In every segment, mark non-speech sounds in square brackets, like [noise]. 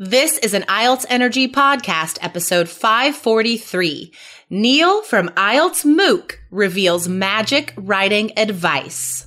This is an IELTS Energy Podcast, episode 543. Neil from IELTS MOOC reveals magic writing advice.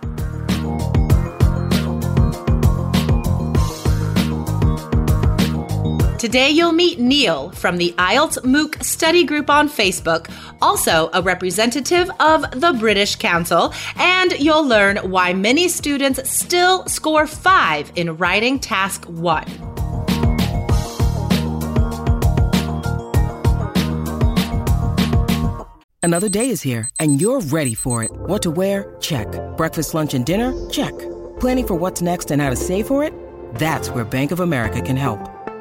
Today you'll meet Neil from the IELTS MOOC study group on Facebook, also a representative of the British Council, and you'll learn why many students still score 5 in writing task 1. Another day is here, and you're ready for it. What to wear? Check. Breakfast, lunch, and dinner? Check. Planning for what's next and how to save for it? That's where Bank of America can help.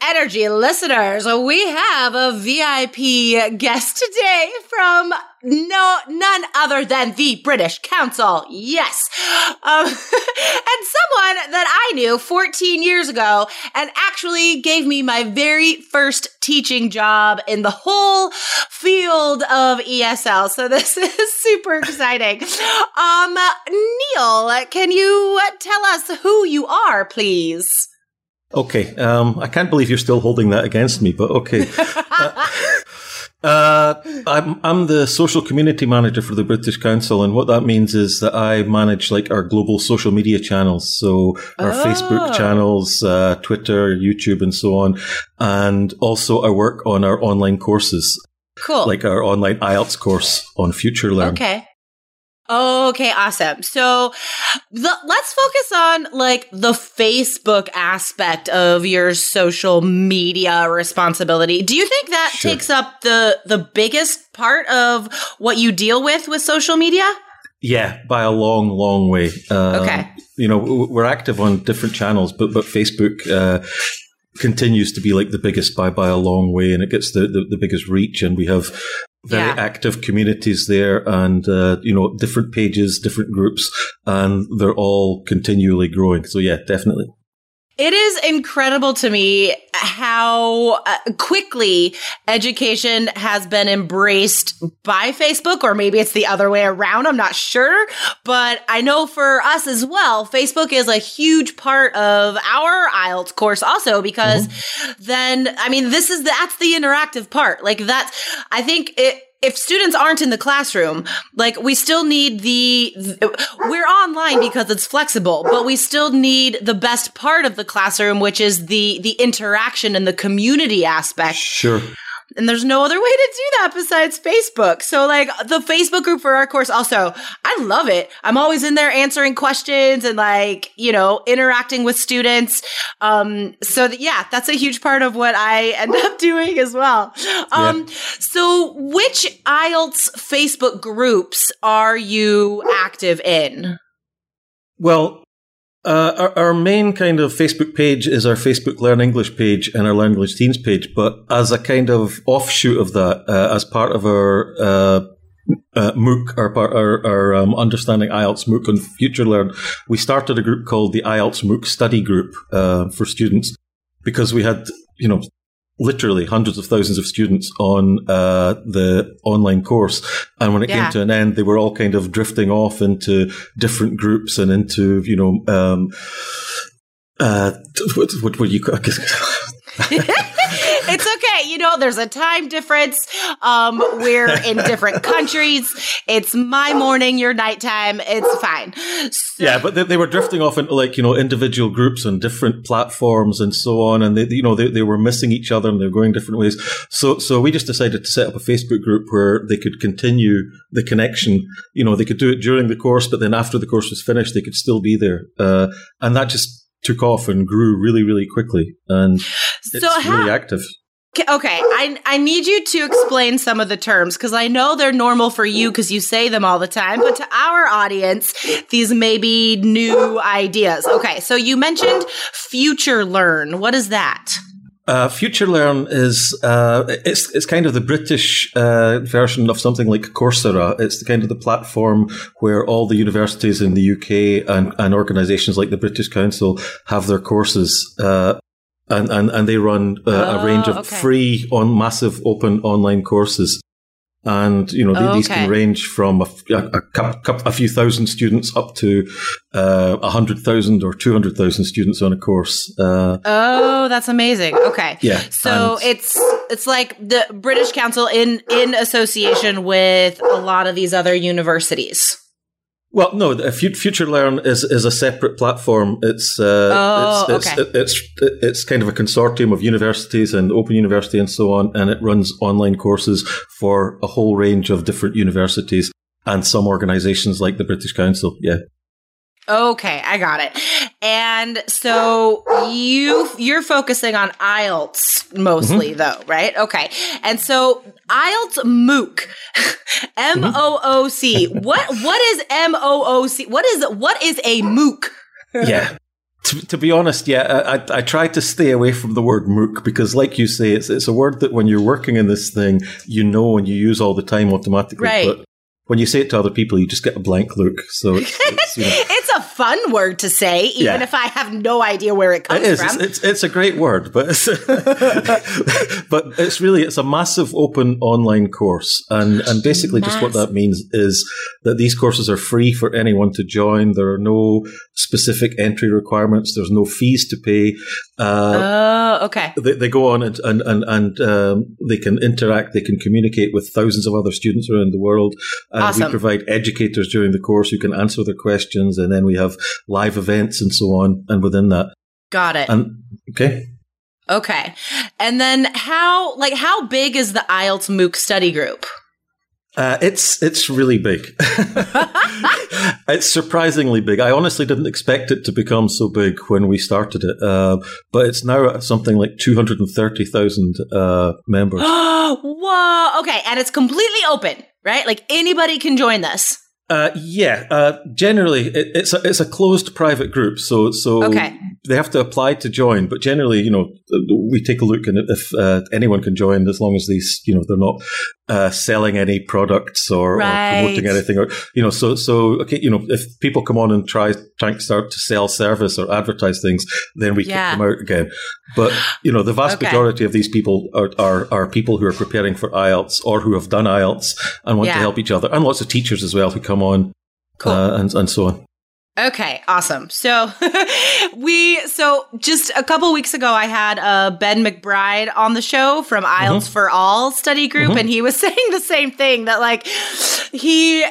Energy listeners. We have a VIP guest today from no none other than the British Council. Yes, um, [laughs] and someone that I knew 14 years ago, and actually gave me my very first teaching job in the whole field of ESL. So this [laughs] is super exciting. Um, Neil, can you tell us who you are, please? Okay, um, I can't believe you're still holding that against me, but okay. [laughs] uh, uh, I'm I'm the social community manager for the British Council, and what that means is that I manage like our global social media channels, so our oh. Facebook channels, uh, Twitter, YouTube, and so on, and also I work on our online courses. Cool, like our online IELTS course on FutureLearn. Okay. Okay, awesome. So the, let's focus on like the Facebook aspect of your social media responsibility. Do you think that sure. takes up the the biggest part of what you deal with with social media? Yeah, by a long, long way. Um, okay. You know, we're active on different channels, but but Facebook uh, continues to be like the biggest by by a long way, and it gets the, the, the biggest reach. And we have very yeah. active communities there and uh, you know different pages different groups and they're all continually growing so yeah definitely it is incredible to me how uh, quickly education has been embraced by Facebook, or maybe it's the other way around. I'm not sure. But I know for us as well, Facebook is a huge part of our IELTS course also, because mm-hmm. then, I mean, this is, the, that's the interactive part. Like that's, I think it, if students aren't in the classroom, like we still need the, we're online because it's flexible, but we still need the best part of the classroom, which is the, the interaction and the community aspect. Sure. And there's no other way to do that besides Facebook. So like the Facebook group for our course also, I love it. I'm always in there answering questions and like, you know, interacting with students. Um, so yeah, that's a huge part of what I end up [laughs] doing as well. Um, yeah. so which IELTS Facebook groups are you active in? Well, uh, our, our, main kind of Facebook page is our Facebook Learn English page and our Learn English Teens page. But as a kind of offshoot of that, uh, as part of our uh, uh MOOC, our, our, our um, Understanding IELTS MOOC on FutureLearn, we started a group called the IELTS MOOC Study Group uh, for students because we had, you know, literally hundreds of thousands of students on uh, the online course. And when it yeah. came to an end, they were all kind of drifting off into different groups and into, you know, um, uh, what, what were you? [laughs] [laughs] it's okay. You know, there's a time difference. Um, we're in different countries. It's my morning, your nighttime. It's fine. So- yeah, but they, they, were drifting off into like, you know, individual groups and different platforms and so on. And they, you know, they, they were missing each other and they were going different ways. So, so we just decided to set up a Facebook group where they could continue the connection. You know, they could do it during the course, but then after the course was finished, they could still be there. Uh, and that just took off and grew really, really quickly. And it's so how, really active. Okay, I I need you to explain some of the terms because I know they're normal for you because you say them all the time, but to our audience, these may be new ideas. Okay, so you mentioned FutureLearn. What is that? Uh, FutureLearn is uh, it's it's kind of the British uh, version of something like Coursera. It's the kind of the platform where all the universities in the UK and, and organisations like the British Council have their courses, uh, and, and and they run uh, oh, a range of okay. free on massive open online courses and you know oh, these can range from a, a, a, a, few thousand students up to uh, a uh, hundred thousand or two hundred thousand students on a course. Uh, oh, that's amazing. Okay, yeah. So it's it's like the British Council in in association with a lot of these other universities. Well, no, FutureLearn is, is a separate platform. It's, uh, oh, it's, it's, okay. it's, it's kind of a consortium of universities and Open University and so on, and it runs online courses for a whole range of different universities and some organizations like the British Council. Yeah. Okay, I got it. And so you you're focusing on IELTS mostly mm-hmm. though, right? Okay. And so IELTS MOOC. [laughs] M O O C. What what is M O O C? What is what is a MOOC? yeah. To, to, be honest, yeah, I, I try to stay away from the word MOOC because, like you say, it's it's a word that when you're working in this thing, you know and you use all the time automatically. Right. But when you say it to other people, you just get a blank look. So it's, it's, you know. [laughs] it's fun word to say, even yeah. if I have no idea where it comes it is. from. It's, it's, it's a great word, but it's, [laughs] but it's really it's a massive open online course, and and basically massive. just what that means is that these courses are free for anyone to join. There are no specific entry requirements. There's no fees to pay. Uh, oh, okay. They, they, go on and and and, and um, they can interact. They can communicate with thousands of other students around the world. Uh, awesome. We provide educators during the course who can answer their questions, and then we have live events and so on. And within that, got it. And okay. Okay. And then how like how big is the IELTS MOOC study group? Uh, it's it's really big. [laughs] it's surprisingly big. I honestly didn't expect it to become so big when we started it, uh, but it's now something like two hundred and thirty thousand uh, members. [gasps] Whoa! Okay, and it's completely open, right? Like anybody can join this. Uh, yeah, uh, generally it, it's a, it's a closed private group, so so okay. they have to apply to join. But generally, you know, we take a look, and if uh, anyone can join, as long as these, you know, they're not uh, selling any products or, right. or, promoting anything, or you know, so so okay, you know, if people come on and try trying to start to sell service or advertise things, then we yeah. kick them out again. But you know, the vast okay. majority of these people are, are are people who are preparing for IELTS or who have done IELTS and want yeah. to help each other, and lots of teachers as well who come on cool. uh, and and so on. Okay, awesome. So [laughs] we so just a couple weeks ago I had uh, Ben McBride on the show from IELTS mm-hmm. for All study group mm-hmm. and he was [laughs] saying the same thing that like he uh,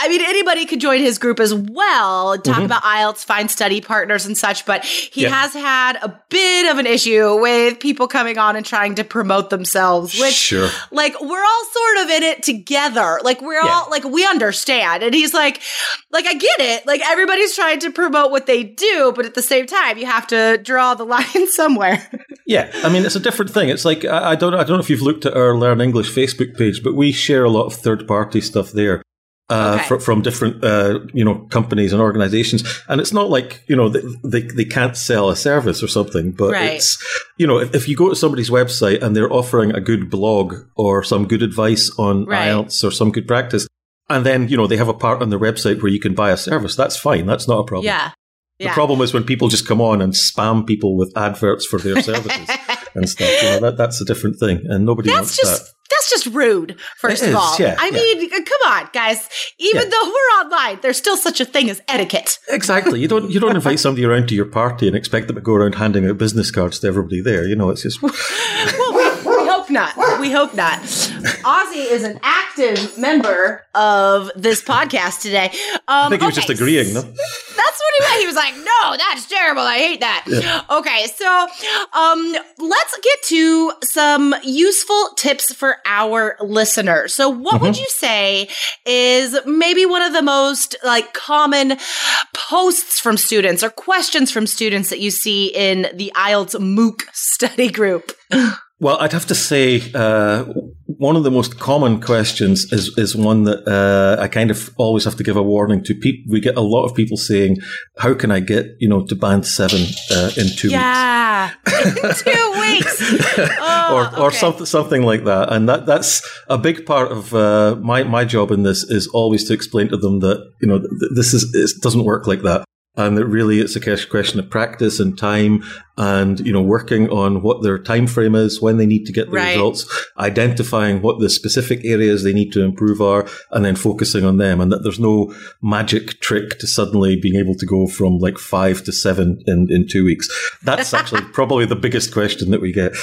I mean anybody could join his group as well, talk mm-hmm. about IELTS, find study partners and such, but he yeah. has had a bit of an issue with people coming on and trying to promote themselves, which sure. like we're all sort of in it together. Like we're yeah. all like we understand. And he's like like I get it. Like everybody everybody's trying to promote what they do, but at the same time, you have to draw the [laughs] line somewhere. yeah, I mean, it's a different thing. It's like I don't, I don't know if you've looked at our Learn English Facebook page, but we share a lot of third-party stuff there. Uh, okay. fr- from different, uh, you know, companies and organizations. And it's not like, you know, they, they, they can't sell a service or something, but right. it's, you know, if, if, you go to somebody's website and they're offering a good blog or some good advice on right. IELTS or some good practice, and then, you know, they have a part on their website where you can buy a service. That's fine. That's not a problem. Yeah. The problem is when people just come on and spam people with adverts for their services [laughs] and stuff. You know, that, that's a different thing. And nobody that's wants just, that. That's just rude, first it of is, all. Yeah, I yeah. mean, come on, guys. Even yeah. though we're online, there's still such a thing as etiquette. Exactly. You don't you don't invite somebody around to your party and expect them to go around handing out business cards to everybody there. You know, it's just [laughs] Well, we, we hope not. We hope not. Ozzy is an active member of this podcast today. Um, I think he was just agreeing, no? That's what he meant. He was like, "No, that's terrible. I hate that." Yeah. Okay, so um, let's get to some useful tips for our listeners. So, what mm-hmm. would you say is maybe one of the most like common posts from students or questions from students that you see in the IELTS MOOC study group? [laughs] Well, I'd have to say uh, one of the most common questions is is one that uh, I kind of always have to give a warning to people. We get a lot of people saying, "How can I get you know to band seven uh, in two yeah. weeks?" Yeah, two [laughs] weeks, [laughs] oh, or okay. or something something like that. And that that's a big part of uh, my my job in this is always to explain to them that you know this is it doesn't work like that and that really it's a question of practice and time and you know working on what their time frame is when they need to get the right. results identifying what the specific areas they need to improve are and then focusing on them. And that there's no magic trick to suddenly being able to go from like five to seven in, in two weeks. That's [laughs] actually probably the biggest question that we get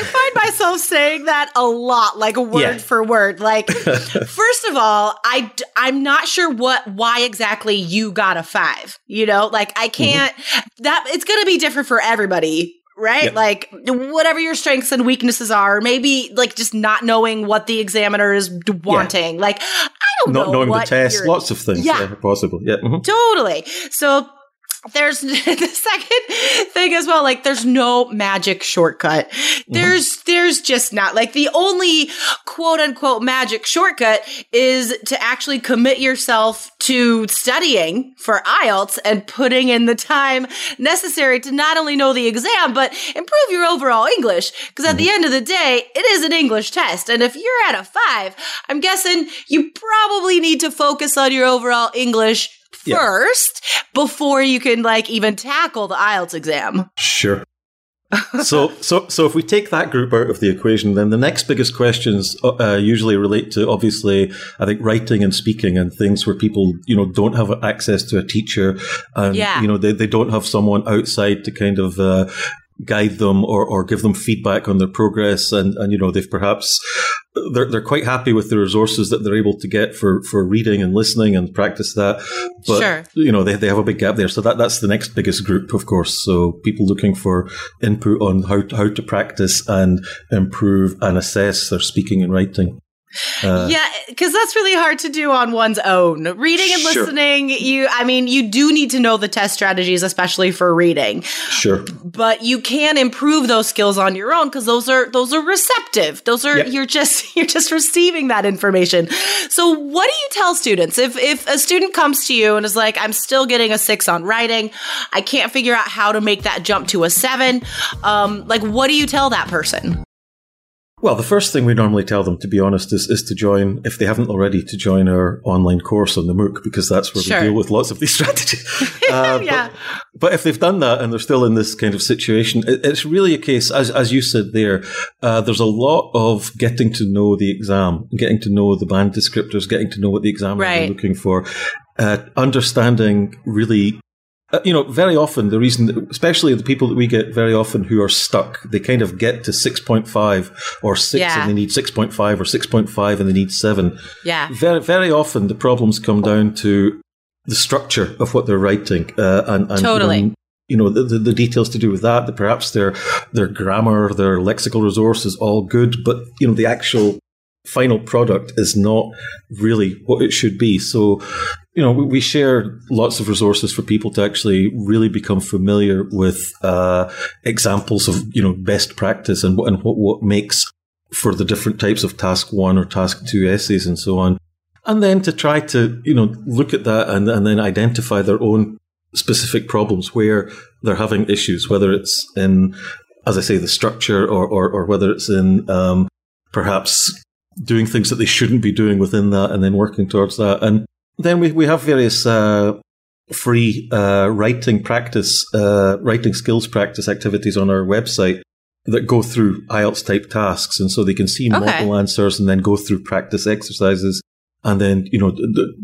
i find myself saying that a lot like word yeah. for word like [laughs] first of all i i'm not sure what why exactly you got a five you know like i mm-hmm. can't mm-hmm. that it's gonna be different for everybody right? Like whatever your strengths and weaknesses are, maybe like just not knowing what the examiner is wanting. Yeah. Like I don't not know Not knowing the test, lots of things. Yeah, yeah possible. Yeah, mm-hmm. totally. So there's [laughs] the second thing as well like there's no magic shortcut mm-hmm. there's mm-hmm. there's just not like the only quote unquote magic shortcut is to actually commit yourself to studying for IELTS and putting in the time necessary to not only know the exam but improve your overall English because at mm-hmm. the end of the day it is an English test and if you're at a 5 I'm guessing you probably need to focus on your overall English first yeah. before you can like even tackle the IELTS exam. Sure. so, so, so if we take that group out of the equation, then the next biggest questions uh, uh, usually relate to obviously, I think, writing and speaking and things where people, you know, don't have access to a teacher, and yeah. you know, they, they don't have someone outside to kind of uh, guide them or, or give them feedback on their progress and, and you know they've perhaps they're, they're quite happy with the resources that they're able to get for, for reading and listening and practice that. But sure. you know they, they have a big gap there. So that that's the next biggest group of course. So people looking for input on how to, how to practice and improve and assess their speaking and writing uh, yeah, because that's really hard to do on one's own. Reading and sure. listening, you, I mean, you do need to know the test strategies, especially for reading. Sure. But you can improve those skills on your own because those are those are receptive. Those are yep. you're just [laughs] you're just receiving that information. So, what do you tell students if if a student comes to you and is like, "I'm still getting a six on writing, I can't figure out how to make that jump to a seven. Um, like, what do you tell that person? Well, the first thing we normally tell them, to be honest, is, is to join, if they haven't already, to join our online course on the MOOC, because that's where sure. we deal with lots of these [laughs] strategies. [laughs] Uh, yeah. But, but, if they've done that and they're still in this kind of situation, it, it's really a case, as, as you said there, uh, there's a lot of getting to know the exam, getting to know the band descriptors, getting to know what the examiner right. is looking for. Uh, understanding really uh, you know, very often the reason, especially the people that we get very often who are stuck, they kind of get to 6.5 or 6 yeah. and they need 6.5 or 6.5 and they need 7. Yeah. Very, very often the problems come down to the structure of what they're writing. Uh, and, and, totally. You know, you know the, the, the, details to do with that, that perhaps their their grammar their lexical resource is all good but you know the actual final product is not really what it should be so you know, we, share lots of resources for people to actually really become familiar with uh, examples of you know best practice and, and what what makes for the different types of task one or task two essays and so on, and then to try to you know look at that and and then identify their own specific problems where they're having issues, whether it's in as I say the structure or or, or whether it's in um, perhaps doing things that they shouldn't be doing within that and then working towards that. And then we, we have various uh, free uh, writing practice, uh, writing skills practice activities on our website that go through IELTS type tasks. And so they can see okay. model answers and then go through practice exercises and then, you know,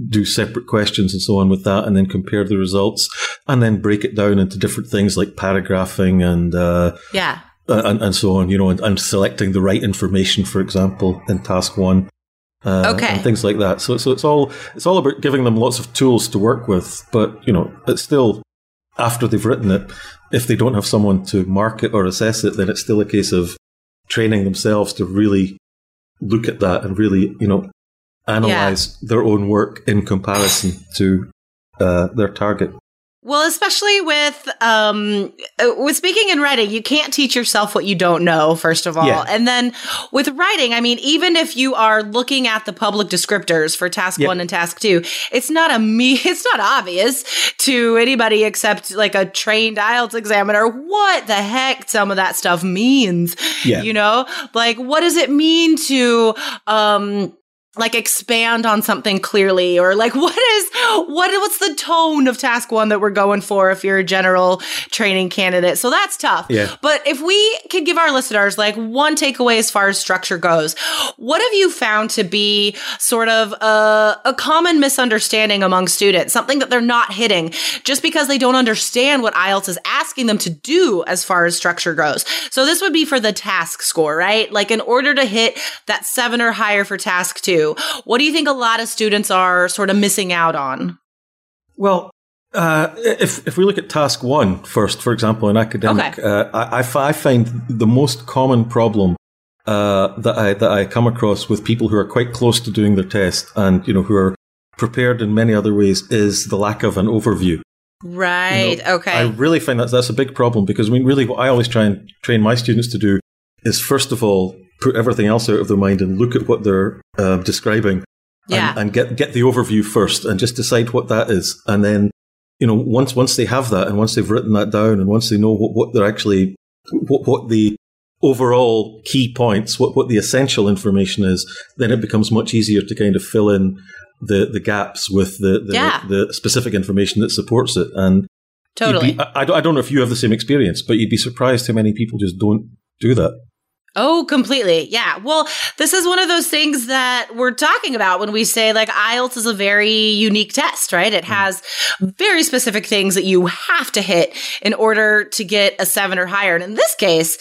do separate questions and so on with that and then compare the results and then break it down into different things like paragraphing and, uh, yeah and, and so on, you know, and, and selecting the right information, for example, in task one. Uh, Okay. and things like that. So, so it's all it's all about giving them lots of tools to work with. But you know, it's still after they've written it, if they don't have someone to mark it or assess it, then it's still a case of training themselves to really look at that and really, you know, analyze their own work in comparison to uh, their target. Well, especially with um uh, with speaking and writing, you can't teach yourself what you don't know, first of all. Yeah. And then with writing, I mean, even if you are looking at the public descriptors for task Yeah. 1 and task 2, it's not a me [laughs] it's not obvious to anybody except like a trained IELTS examiner what the heck some of that stuff means. Yeah. You know? Like what does it mean to um like expand on something clearly or like what is what what's the tone of task one that we're going for if you're a general training candidate? So that's tough. Yeah. but if we could give our listeners like one takeaway as far as structure goes what have you found to be sort of a, a common misunderstanding among students? Something that they're not hitting just because they don't understand what ielts is asking them to do as far as structure goes. So this would be for the task score right? Like in order to hit that seven or higher for task two what do you think a lot of students are sort of missing out on Well, uh, if if we look at task one first, for example, in academic, Okay. uh, I, I I find the most common problem uh, that I that I come across with people who are quite close to doing their test and you know who are prepared in many other ways is the lack of an overview. right You know, okay I really find that that's a big problem because I mean, really, what I always try and train my students to do is first of all put everything else out of their mind and look at what they're uh, describing yeah. and, and get get the overview first and just decide what that is. And then you know once once they have that and once they've written that down and once they know what, what they're actually what, what the overall key points what, what the essential information is then it becomes much easier to kind of fill in the the gaps with the the, Yeah. the specific information that supports it. And totally be- I, I I don't know if you have the same experience but you'd be surprised how many people just don't do that Oh, completely. Yeah. Well, this is one of those things that we're talking about when we say like IELTS is a very unique test, right? It mm. has very specific things that you have to hit in order to get a seven or higher. And in this case,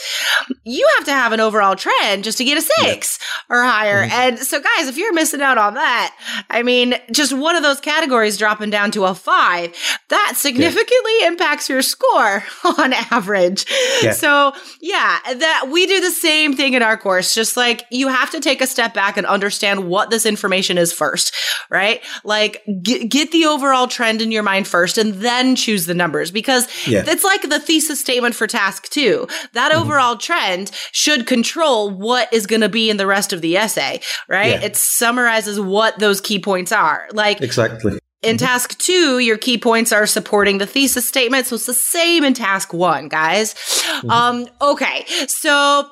you have to have an overall trend just to get a six or higher. Mm-hmm. And so guys, if you're missing out on that, I mean, just one of those categories dropping down to a five, that significantly impacts your score [laughs] on average. Yeah. So yeah, that we do the same thing in our course. Just like you have to take a step back and understand what this information is first, right? Like get, get the overall trend in your mind first and then choose the numbers because Yeah. it's like the thesis statement for task two. That Mm-hmm. overall trend should control what is going to be in the rest of the essay, right? Yeah. It summarizes what those key points are. Like exactly in task two, your key points are supporting the thesis statement. So it's the same in task one, guys. Mm-hmm. Um, okay. So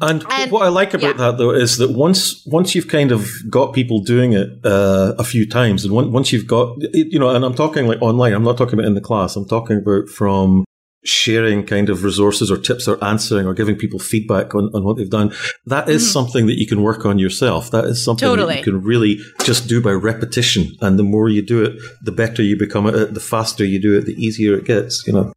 And, And- what I like about yeah. that though is that once once you've kind of got people doing it uh, a few times, and on- once you've got you know, and I'm talking like online, I'm not talking about in the class. I'm talking about from sharing kind of resources or tips or answering or giving people feedback on, on what they've done. That is something that you can work on yourself. That is something that Mm-hmm. You can really just do by repetition. And the more you do it, the better you become at it. The faster you do it, the easier it gets. You know.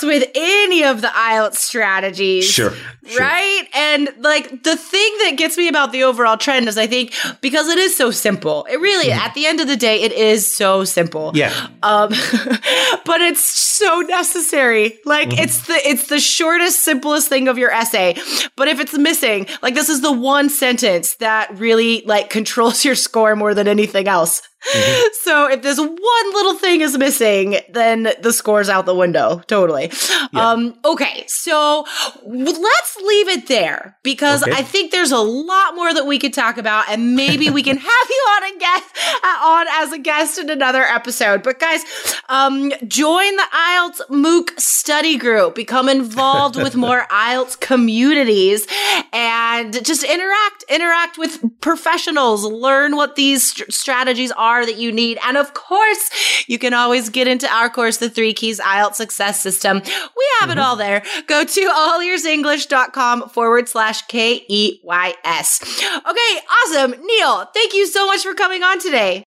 That's with any of the IELTS strategies. Sure. Sure. Right. And like the thing that gets me about the overall trend is I think because it is so simple, it really, at the end of the day, it is so simple. Mm-hmm. Yeah. Um, [laughs] but it's so necessary. Like Mm-hmm. it's the, it's the shortest, simplest thing of your essay. But if it's missing, like this is the one sentence that really like controls [laughs] your score more than anything else. Mm-hmm. [laughs] So if this one little thing is missing, then the score's out the window. Totally. Um, okay. So let's leave it there because Okay. I think there's a lot more that we could talk about and maybe we can [laughs] have you on a guest uh, on as a guest in another episode. But guys, um, join the IELTS MOOC study group, become involved with [laughs] more IELTS communities and just interact, interact with professionals, learn what these st- strategies are that you need. And of course, you can always get into our course, the three keys IELTS success system. We have it all there. Go to allearsenglish.com forward slash K E Y S. Okay. Awesome. Neil, thank you so much for coming on today.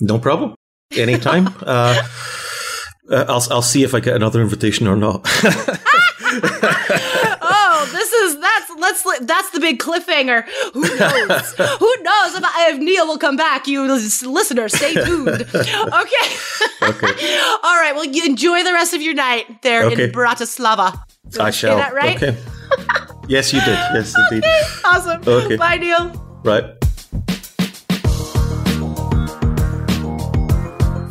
No problem. Anytime. [laughs] uh, uh, I'll I'll see if I get another invitation or not. [laughs] [laughs] This that's the big cliffhanger. Who knows? [laughs] Who knows if, if Neil will come back? You listeners, stay tuned. [laughs] Okay. Okay. [laughs] All right. Well, you enjoy the rest of your night there Okay. in Bratislava. Did I shall. that right? Okay. yes, you did. Yes, indeed. Awesome. Okay. Bye, Neil. Right.